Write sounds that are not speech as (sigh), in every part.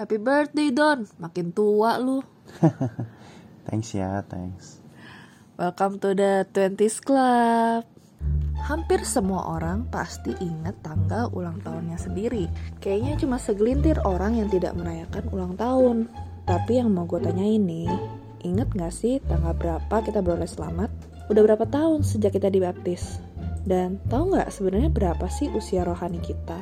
Happy birthday Don, makin tua lu. (laughs) thanks ya, thanks. Welcome to the 20s Club. Hampir semua orang pasti ingat tanggal ulang tahunnya sendiri. Kayaknya cuma segelintir orang yang tidak merayakan ulang tahun. Tapi yang mau gue tanya ini, inget gak sih tanggal berapa kita beroleh selamat? Udah berapa tahun sejak kita dibaptis? Dan tahu nggak sebenarnya berapa sih usia rohani kita?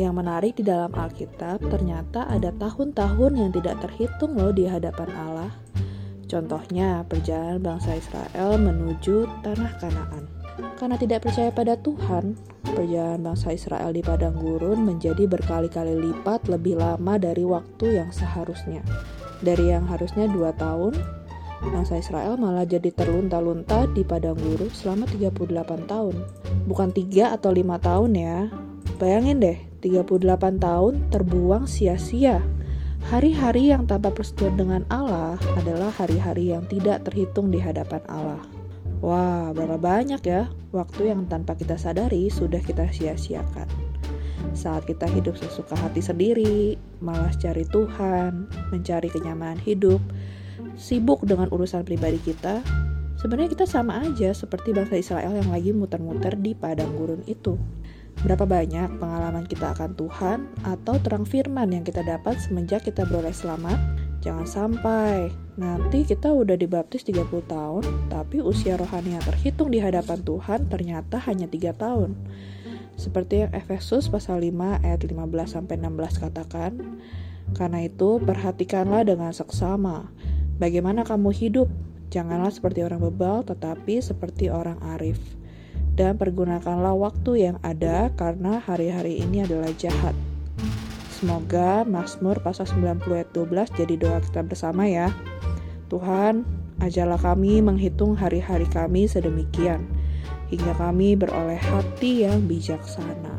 Yang menarik di dalam Alkitab ternyata ada tahun-tahun yang tidak terhitung loh di hadapan Allah. Contohnya perjalanan bangsa Israel menuju tanah Kanaan. Karena tidak percaya pada Tuhan, perjalanan bangsa Israel di padang gurun menjadi berkali-kali lipat lebih lama dari waktu yang seharusnya. Dari yang harusnya dua tahun, bangsa Israel malah jadi terlunta-lunta di padang gurun selama 38 tahun. Bukan 3 atau 5 tahun ya. Bayangin deh, 38 tahun terbuang sia-sia. Hari-hari yang tanpa persetujuan dengan Allah adalah hari-hari yang tidak terhitung di hadapan Allah. Wah, berapa banyak ya waktu yang tanpa kita sadari sudah kita sia-siakan. Saat kita hidup sesuka hati sendiri, malas cari Tuhan, mencari kenyamanan hidup, sibuk dengan urusan pribadi kita, sebenarnya kita sama aja seperti bangsa Israel yang lagi muter-muter di padang gurun itu. Berapa banyak pengalaman kita akan Tuhan atau terang firman yang kita dapat semenjak kita beroleh selamat? Jangan sampai nanti kita udah dibaptis 30 tahun, tapi usia rohani yang terhitung di hadapan Tuhan ternyata hanya 3 tahun. Seperti yang Efesus pasal 5 ayat 15 sampai 16 katakan, karena itu perhatikanlah dengan seksama Bagaimana kamu hidup? Janganlah seperti orang bebal, tetapi seperti orang arif. Dan pergunakanlah waktu yang ada karena hari-hari ini adalah jahat. Semoga Mazmur pasal 90 ayat 12 jadi doa kita bersama ya. Tuhan, ajarlah kami menghitung hari-hari kami sedemikian, hingga kami beroleh hati yang bijaksana.